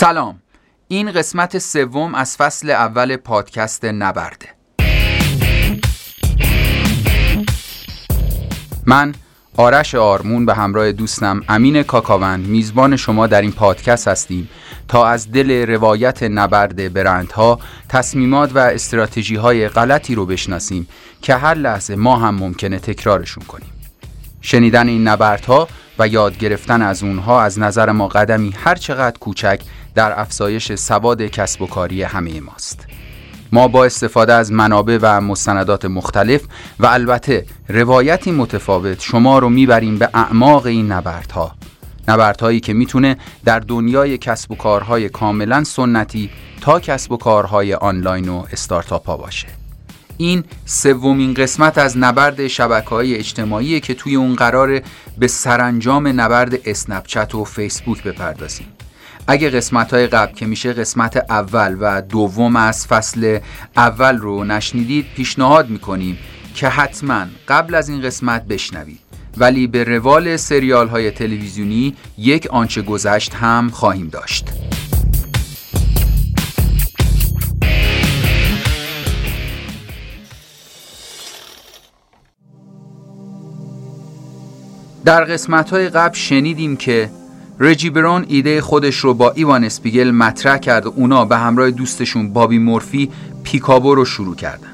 سلام. این قسمت سوم از فصل اول پادکست نبرده. من آرش آرمون به همراه دوستم امین کاکاوند میزبان شما در این پادکست هستیم تا از دل روایت نبرد برندها تصمیمات و استراتژی های غلطی رو بشناسیم که هر لحظه ما هم ممکنه تکرارشون کنیم. شنیدن این نبردها و یاد گرفتن از اونها از نظر ما قدمی هر چقدر کوچک در افزایش سواد کسب و کاری همه ماست. ما با استفاده از منابع و مستندات مختلف و البته روایتی متفاوت شما رو می‌بریم به اعماق این نبردها. نبردهایی که می‌تونه در دنیای کسب و کارهای کاملا سنتی تا کسب و کارهای آنلاین و استارتاپ ها باشه. این سومین قسمت از نبرد شبکه های اجتماعی که توی اون قراره به سرانجام نبرد اسنپچت و فیسبوک بپردازیم. اگه قسمت های قبل که میشه قسمت اول و دوم از فصل اول رو نشنیدید پیشنهاد می‌کنیم که حتما قبل از این قسمت بشنوید. ولی به روال سریال های تلویزیونی یک آنچه گذشت هم خواهیم داشت. در قسمت های قبل شنیدیم که رجی برون ایده خودش رو با ایوان اسپیگل مطرح کرد و اونا به همراه دوستشون بابی مورفی پیکابو رو شروع کردن.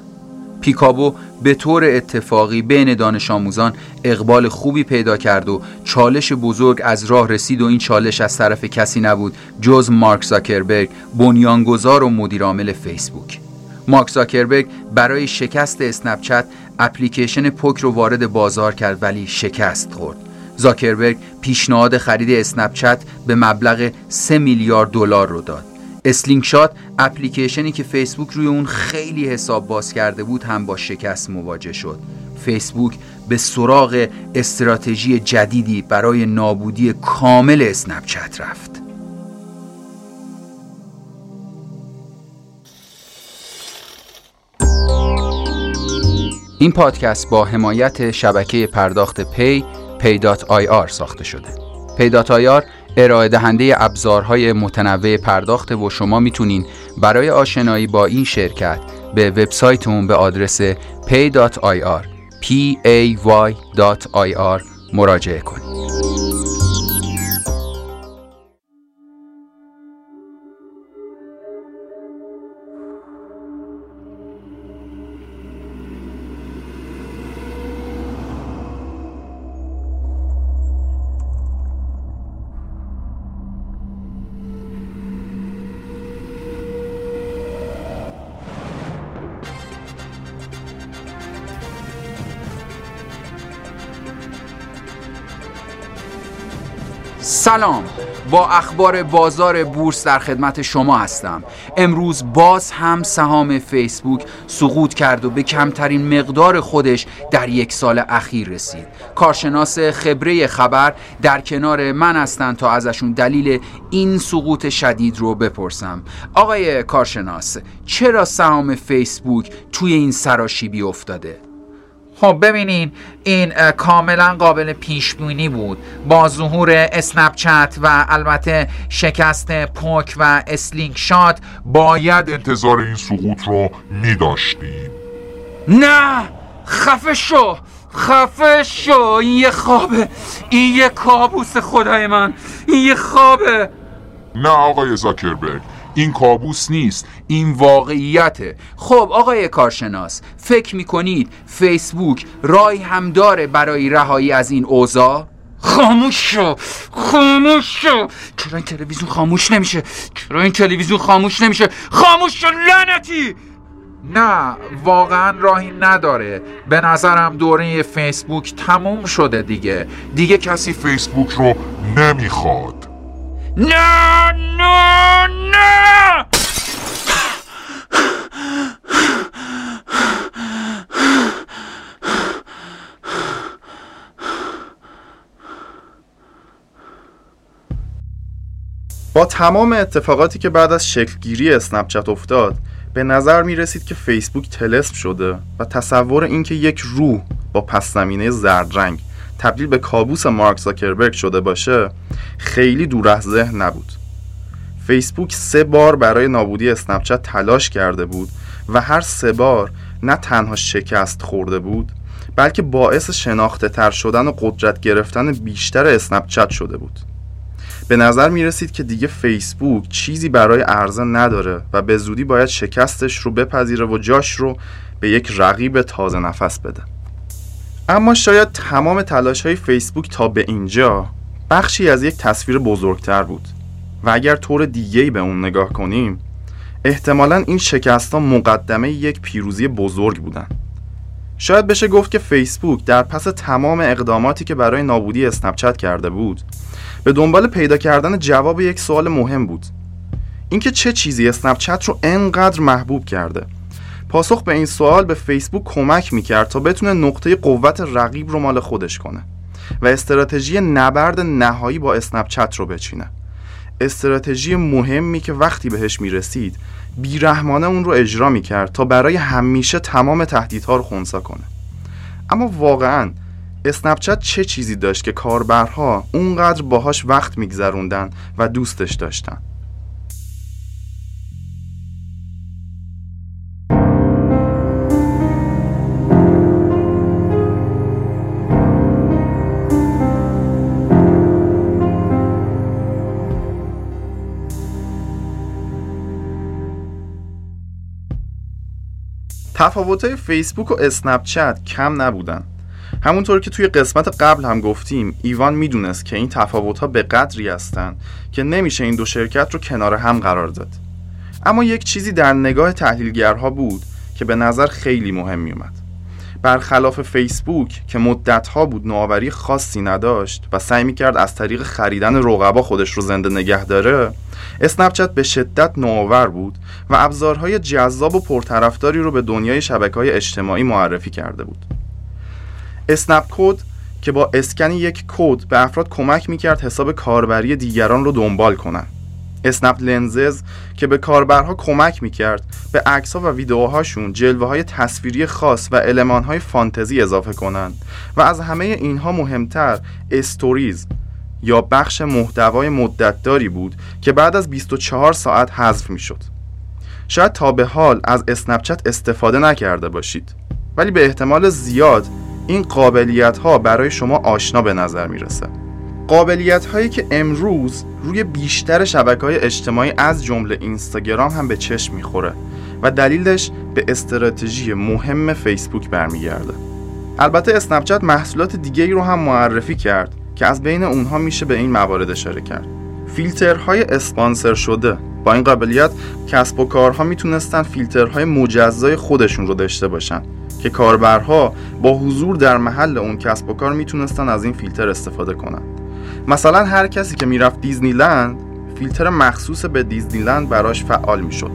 پیکابو به طور اتفاقی بین دانش آموزان اقبال خوبی پیدا کرد و چالش بزرگ از راه رسید و این چالش از طرف کسی نبود جز مارک زاکربرگ بنیانگذار و مدیرعامل فیسبوک. مارک زاکربرگ برای شکست اسنپچت اپلیکیشن Poke رو وارد بازار کرد ولی شکست خورد. زاکربرگ پیشنهاد خرید اسنپچت به مبلغ 3 میلیارد دلار رو داد. Slingshot اپلیکیشنی که فیسبوک روی اون خیلی حساب باز کرده بود هم با شکست مواجه شد. فیسبوک به سراغ استراتژی جدیدی برای نابودی کامل اسنپچت رفت. این پادکست با حمایت شبکه پرداخت پی pay.ir ساخته شده. pay.ir ارائه دهنده ابزارهای متنوع پرداخت و شما می‌تونین برای آشنایی با این شرکت به وبسایتمون به آدرس pay.ir pay.ir مراجعه کنید. سلام. با اخبار بازار بورس در خدمت شما هستم. امروز باز هم سهام فیسبوک سقوط کرد و به کمترین مقدار خودش در یک سال اخیر رسید. کارشناس خبره خبر در کنار من هستند تا ازشون دلیل این سقوط شدید رو بپرسم. آقای کارشناس چرا سهام فیسبوک توی این سراشیبی افتاده؟ خب ببینین این کاملا قابل پیش بینی بود. با ظهور اسنپچت و البته شکست Poke و Slingshot باید انتظار این سقوط را می داشتیم نه خفه شو خفه شو. این یه خوابه این یه کابوس خدای من این یه خوابه. نه آقای زاکربرگ این کابوس نیست این واقعیته. خب آقای کارشناس فکر می‌کنید فیسبوک راهی هم داره برای رهایی از این اوضاع؟ خاموش شو خاموش شو. چرا این تلویزیون خاموش نمیشه؟ چرا این تلویزیون خاموش نمیشه؟ خاموش شو لعنتی! نه واقعا راهی نداره. به نظرم دوره فیسبوک تموم شده دیگه. دیگه کسی فیسبوک رو نمی‌خواد. نه نه نه با تمام اتفاقاتی که بعد از شکلگیری اسنپچت افتاد به نظر می رسید که فیسبوک تلسم شده و تصور اینکه یک روح با پس زمینه زرد رنگ تبدیل به کابوس مارک زاکربرگ شده باشه خیلی دور از ذهن نبود. فیسبوک سه بار برای نابودی اسنپچت تلاش کرده بود و هر سه بار نه تنها شکست خورده بود بلکه باعث شناخته تر شدن و قدرت گرفتن بیشتر اسنپچت شده بود. به نظر می رسید که دیگه فیسبوک چیزی برای عرضه نداره و به زودی باید شکستش رو بپذیره و جاش رو به یک رقیب تازه نفس بده. اما شاید تمام تلاش های فیسبوک تا به اینجا بخشی از یک تصویر بزرگتر بود. و اگر طور دیگه به اون نگاه کنیم احتمالا این شکست ها مقدمه یک پیروزی بزرگ بودن. شاید بشه گفت که فیسبوک در پس تمام اقداماتی که برای نابودی اسنپچت کرده بود به دنبال پیدا کردن جواب یک سوال مهم بود. اینکه چه چیزی اسنپچت رو انقدر محبوب کرده. پاسخ به این سوال به فیسبوک کمک می‌کرد تا بتونه نقطه قوت رقیب رو مال خودش کنه و استراتژی نبرد نهایی با اسنپچت رو بچینه. استراتژی مهمی که وقتی بهش می‌رسید بیرحمانه اون رو اجرا می‌کرد تا برای همیشه تمام تهدیدها رو خونسا کنه. اما واقعا اسنپچت چه چیزی داشت که کاربرها اونقدر باهاش وقت میگذروندن و دوستش داشتن؟ تفاوت‌های فیسبوک و اسنپچت کم نبودن. همونطور که توی قسمت قبل هم گفتیم ایوان می‌دونست که این تفاوت‌ها به قدری هستن که نمیشه این دو شرکت رو کنار هم قرار داد. اما یک چیزی در نگاه تحلیلگرها بود که به نظر خیلی مهم میومد برخلاف فیسبوک که مدتها بود نوآوری خاصی نداشت و سعی می‌کرد از طریق خریدن رقبا خودش رو زنده نگه داره اسنپچت به شدت نوآور بود و ابزارهای جذاب و پرطرفداری رو به دنیای شبکه های اجتماعی معرفی کرده بود. اسنپ کد که با اسکن یک کد به افراد کمک می‌کرد حساب کاربری دیگران رو دنبال کنند اسنپ لنزز که به کاربرها کمک می‌کرد به عکس و ویدیوهاشون جلوه های تصویری خاص و علمان های فانتزی اضافه کنند و از همه اینها مهمتر استوریز یا بخش محتوای مدتداری بود که بعد از 24 ساعت حذف می‌شد. شاید تا به حال از اسنپچت استفاده نکرده باشید ولی به احتمال زیاد این قابلیت ها برای شما آشنا به نظر می‌رسه قابلیت هایی که امروز روی بیشتر شبکه های اجتماعی از جمله اینستاگرام هم به چشم می‌خوره و دلیلش به استراتژی مهم فیسبوک برمیگرده. البته اسنپچت محصولات دیگه ای رو هم معرفی کرد که از بین اونها میشه به این موارد اشاره کرد. فیلترهای اسپانسر شده. با این قابلیت کسب و کارها می‌تونستن فیلترهای مجزای خودشون رو داشته باشن که کاربرها با حضور در محل اون کسب و کار می‌تونستن از این فیلتر استفاده کنن. مثلا هر کسی که می‌رفت دیزنیلند فیلتر مخصوص به دیزنیلند براش فعال می‌شد.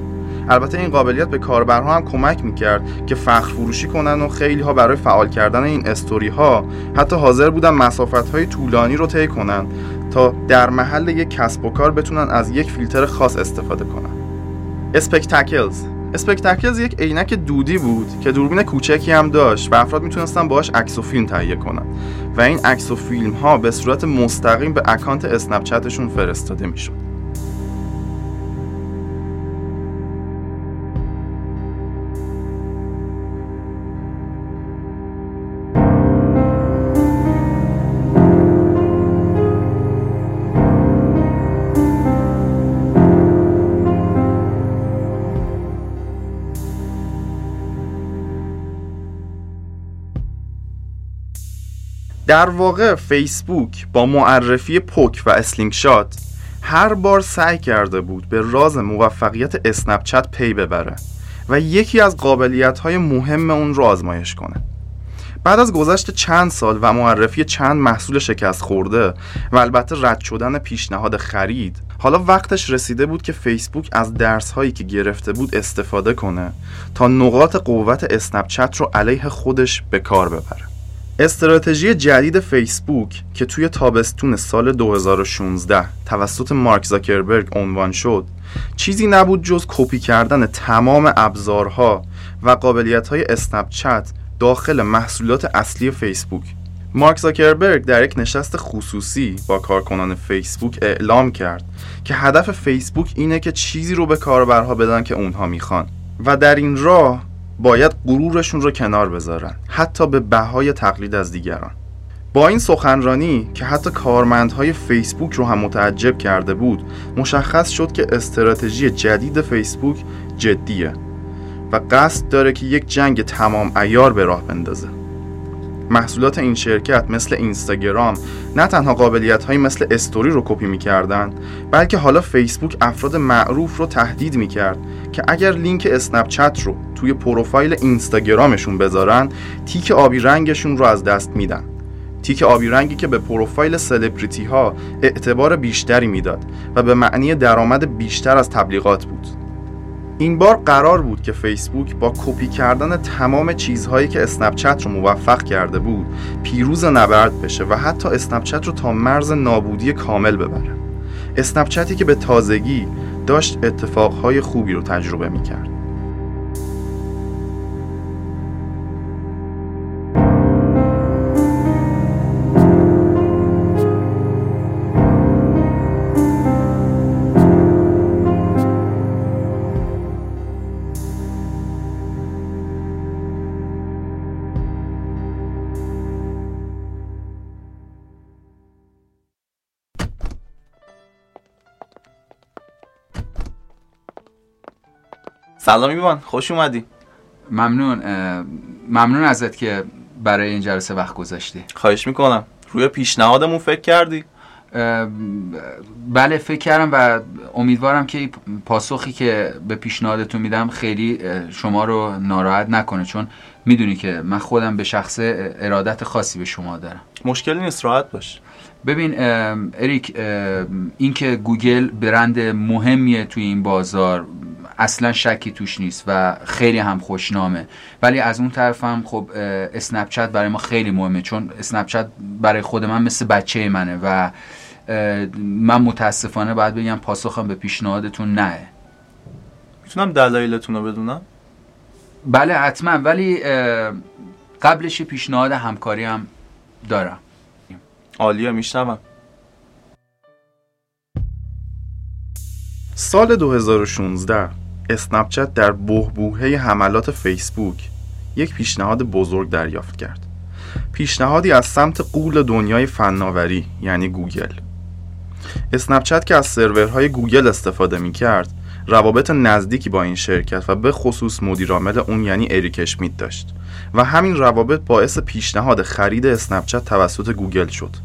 البته این قابلیت به کاربرها هم کمک می‌کرد که فخر فروشی کنن و خیلی ها برای فعال کردن این استوری ها حتی حاضر بودن مسافت های طولانی رو طی کنن تا در محل یک کسب و کار بتونن از یک فیلتر خاص استفاده کنن. Spectacles Spectacles یک عینک دودی بود که دوربین کوچکی هم داشت و افراد می‌تونستن باهاش عکس و فیلم تهیه کنن. و این عکس و فیلم ها به صورت مستقیم به اکانت اسنپ فرستاده می‌شد. در واقع فیسبوک با معرفی Poke و Slingshot هر بار سعی کرده بود به راز موفقیت اسنپچت پی ببره و یکی از قابلیت های مهم اون رو آزمایش کنه. بعد از گذشت چند سال و معرفی چند محصول شکست خورده و البته رد شدن پیشنهاد خرید حالا وقتش رسیده بود که فیسبوک از درس هایی که گرفته بود استفاده کنه تا نقاط قوت اسنپچت رو علیه خودش به کار ببره. استراتژی جدید فیسبوک که توی تابستون سال 2016 توسط مارک زاکربرگ عنوان شد چیزی نبود جز کپی کردن تمام ابزارها و قابلیت های اسنپ چت داخل محصولات اصلی فیسبوک. مارک زاکربرگ در یک نشست خصوصی با کارکنان فیسبوک اعلام کرد که هدف فیسبوک اینه که چیزی رو به کاربرها بدن که اونها می‌خوان. و در این راه باید غرورشون رو کنار بذارن حتی به بهای تقلید از دیگران. با این سخنرانی که حتی کارمندهای فیسبوک رو هم متعجب کرده بود مشخص شد که استراتژی جدید فیسبوک جدیه و قصد داره که یک جنگ تمام ایار به راه بندازه. محصولات این شرکت مثل اینستاگرام نه تنها قابلیت های مثل استوری رو کپی می‌کردن بلکه حالا فیسبوک افراد معروف رو تهدید می‌کرد که اگر لینک اسنپ چت رو توی پروفایل اینستاگرامشون بذارن تیک آبی رنگشون رو از دست میدن. تیک آبی رنگی که به پروفایل سلبریتی ها اعتبار بیشتری می‌داد و به معنی درآمد بیشتر از تبلیغات بود. این بار قرار بود که فیسبوک با کپی کردن تمام چیزهایی که اسنپ چت رو موفق کرده بود پیروز نبرد بشه و حتی اسنپ چت رو تا مرز نابودی کامل ببره. اسنپ چتی که به تازگی داشت اتفاقهای خوبی رو تجربه می‌کرد. سلام ایوان خوش اومدی. ممنون ممنون ازت که برای این جلسه وقت گذاشتی. خواهش می‌کنم. روی پیشنهادمون فکر کردی؟ بله فکر کردم و امیدوارم که پاسخی که به پیشنهادتون میدم خیلی شما رو ناراحت نکنه چون می‌دونی که من خودم به شخص ارادت خاصی به شما دارم. مشکلی نیست راحت باش. ببین اریک اینکه گوگل برند مهمیه توی این بازار اصلا شکی توش نیست و خیلی هم خوشنامه. ولی از اون طرف هم خب اسنپ چت برای ما خیلی مهمه چون اسنپ چت برای خود من مثل بچه منه و من متاسفانه باید بگم پاسخم به پیشنهادتون نه. می‌تونم دلایلتون رو بدونم؟ بله حتما. ولی قبلش پیشنهاد همکاری هم دارم. عالیه میشنوم. سال 2016 اسنپچت در بحبوحه حملات فیسبوک یک پیشنهاد بزرگ دریافت کرد. پیشنهادی از سمت غول دنیای فناوری یعنی گوگل. اسنپچت که از سرورهای گوگل استفاده می کرد روابط نزدیکی با این شرکت و به خصوص مدیرعامل اون یعنی اریک اشمیت داشت و همین روابط باعث پیشنهاد خرید اسنپچت توسط گوگل شد.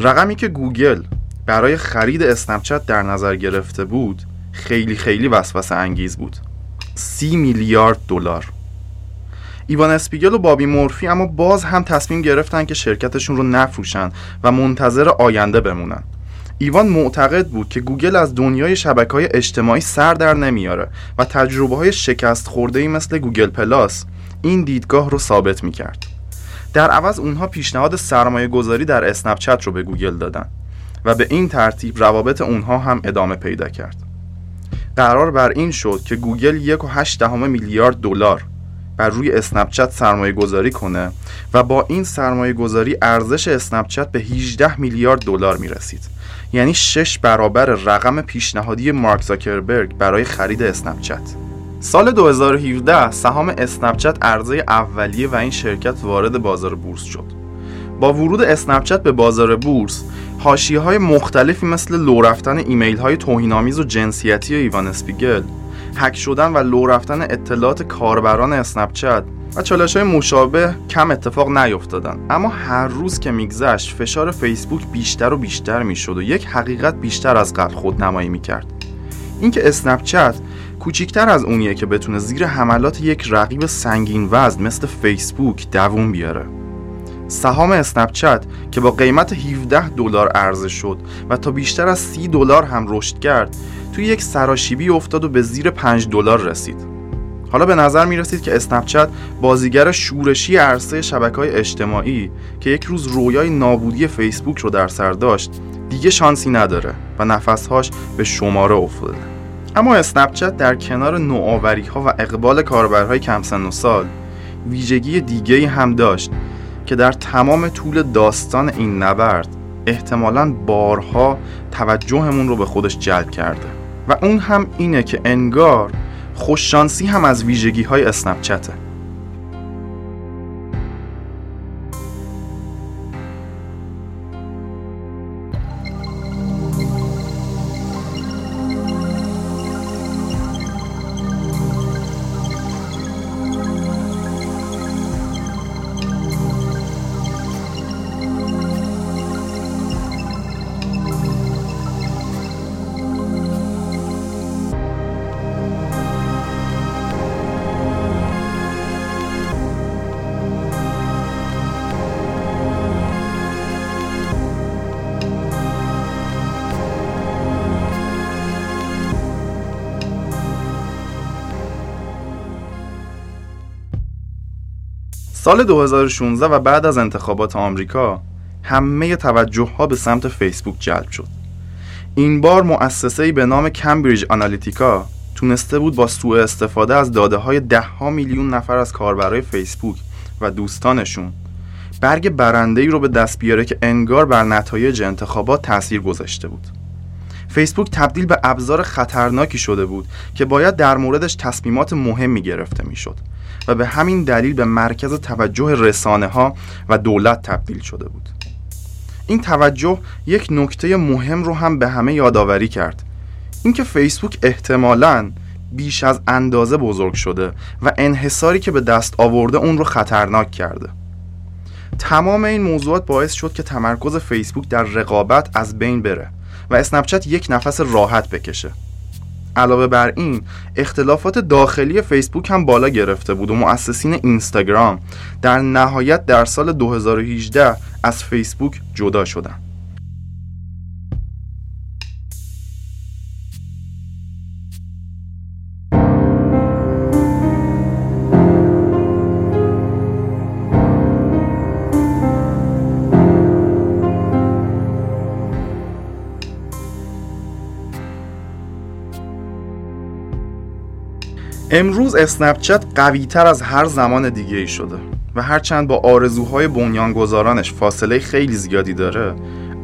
رقمی که گوگل برای خرید اسنپچت در نظر گرفته بود خیلی خیلی وسوسه انگیز بود. سی میلیارد دلار. ایوان اسپیگل و بابی مورفی اما باز هم تصمیم گرفتن که شرکتشون رو نفروشن و منتظر آینده بمونن. ایوان معتقد بود که گوگل از دنیای شبکه های اجتماعی سر در نمیاره و تجربه های شکست خورده مثل گوگل پلاس این دیدگاه رو ثابت می‌کرد. در عوض اونها پیشنهاد سرمایه گذاری در اسنپچت رو به گوگل دادن و به این ترتیب روابط اونها هم ادامه پیدا کرد. قرار بر این شد که گوگل یک و هشت دهم میلیارد دلار بر روی اسنپچت سرمایه گذاری کنه و با این سرمایه گذاری ارزش اسنپچت به 18 میلیارد دلار می رسید یعنی شش برابر رقم پیشنهادی مارک زاکربرگ برای خرید اسنپچت سال 2017 سهام اسنپچت عرضه اولیه و این شرکت وارد بازار بورس شد. با ورود اسنپچت به بازار بورس حاشیه های مختلفی مثل لو رفتن ایمیل های توهین‌آمیز و جنسیتی ایوان اسپیگل هک شدن و لو رفتن اطلاعات کاربران اسنپچت و چالش های مشابه کم اتفاق نیفتادن. اما هر روز که میگذشت فشار فیسبوک بیشتر و بیشتر می‌شد و یک حقیقت بیشتر از قبل خود نمایی می‌کرد. اینکه اسنپچت کوچیکتر از اونیه که بتونه زیر حملات یک رقیب سنگین وزن مثل فیسبوک دووم بیاره. سهام اسنپچت که با قیمت 17 دلار عرضه شد و تا بیشتر از 30 دلار هم رشد کرد توی یک سراشیبی افتاد و به زیر 5 دلار رسید. حالا به نظر می رسید که اسنپچت بازیگر شورشی عرصه شبکه های اجتماعی که یک روز رویای نابودی فیسبوک رو در سر داشت دیگه شانسی نداره و نفسهاش به شماره افتاده. اما اسنپچت در کنار نوآوری ها و اقبال کاربرهای کم سن و سال ویژگی دیگه هم داشت که در تمام طول داستان این نبرد احتمالا بارها توجهمون رو به خودش جلب کرده. و اون هم اینه که انگار خوششانسی هم از ویژگی های اسنپچته سال 2016 و بعد از انتخابات آمریکا همه توجه ها به سمت فیسبوک جلب شد. این بار مؤسسه‌ای به نام کمبریج آنالیتیکا تونسته بود با سوء استفاده از داده های ده ها میلیون نفر از کاربرای فیسبوک و دوستانشون برگ برنده ای رو به دست بیاره که انگار بر نتایج انتخابات تاثیر گذاشته بود. فیسبوک تبدیل به ابزار خطرناکی شده بود که باید در موردش تصمیمات مهمی گرفته می‌شد. و به همین دلیل به مرکز توجه رسانه ها و دولت تبدیل شده بود. این توجه یک نکته مهم رو هم به همه یادآوری کرد. اینکه فیسبوک احتمالاً بیش از اندازه بزرگ شده و انحصاری که به دست آورده اون رو خطرناک کرده. تمام این موضوعات باعث شد که تمرکز فیسبوک در رقابت از بین بره و اسنپچت یک نفس راحت بکشه. علاوه بر این اختلافات داخلی فیسبوک هم بالا گرفته بود و مؤسسین اینستاگرام در نهایت در سال 2018 از فیسبوک جدا شدند. امروز اسنپچت قوی تر از هر زمان دیگه ای شده و هرچند با آرزوهای بنیانگذارانش فاصله خیلی زیادی داره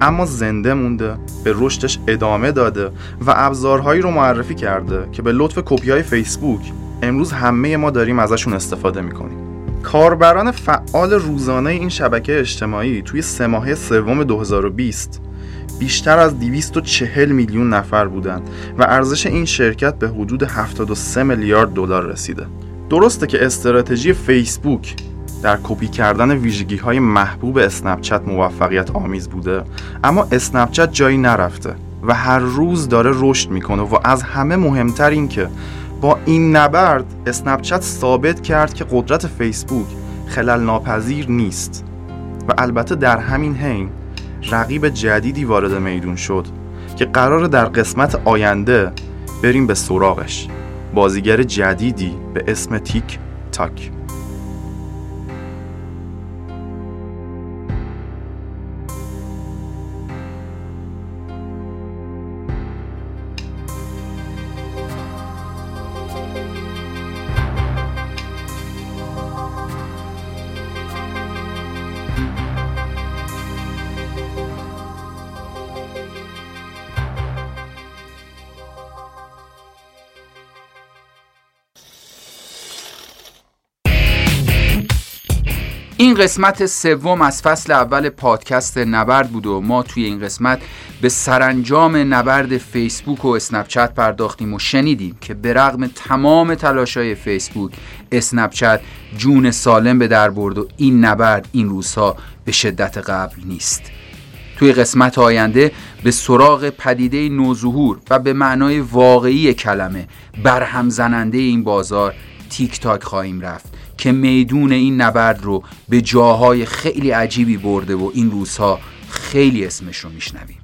اما زنده مونده به رشدش ادامه داده و ابزارهایی رو معرفی کرده که به لطف کپی های فیسبوک امروز همه ما داریم ازشون استفاده می‌کنیم. کاربران فعال روزانه این شبکه اجتماعی توی سه ماهه سوم 2020 بیشتر از 240 میلیون نفر بودند و ارزش این شرکت به حدود 73 میلیارد دلار رسیده. درسته که استراتژی فیسبوک در کپی کردن ویژگی های محبوب اسنپچت موفقیت آمیز بوده اما اسنپچت جایی نرفته و هر روز داره رشد می‌کنه و از همه مهمتر این که با این نبرد اسنپچت ثابت کرد که قدرت فیسبوک خلل ناپذیر نیست و البته در همین حین رقیب جدیدی وارد میدون شد که قرار در قسمت آینده بریم به سراغش. بازیگر جدیدی به اسم تیک تاک. قسمت سوم از فصل اول پادکست نبرد بود و ما توی این قسمت به سرانجام نبرد فیسبوک و اسنپچت پرداختیم و شنیدیم که به رغم تمام تلاشای فیسبوک اسنپچت جون سالم به در برد و این نبرد این روزها به شدت قبل نیست. توی قسمت آینده به سراغ پدیده نوظهور و به معنای واقعی کلمه برهم زننده این بازار تیک تاک خواهیم رفت. که میدون این نبرد رو به جاهای خیلی عجیبی برده و این روزها خیلی اسمش رو میشنویم.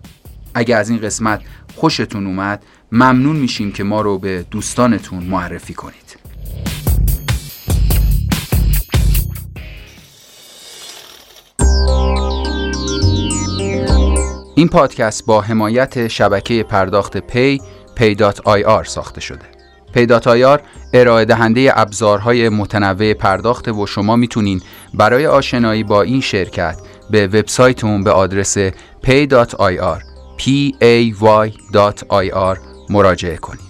اگه از این قسمت خوشتون اومد ممنون میشیم که ما رو به دوستانتون معرفی کنید. این پادکست با حمایت شبکه پرداخت پی pay.ir ساخته شده. پیداتایار ارائه دهنده ابزارهای متنوع پرداخت و شما می‌تونین برای آشنایی با این شرکت به وبسایتمون به آدرس pay.ir pay.ir مراجعه کنید.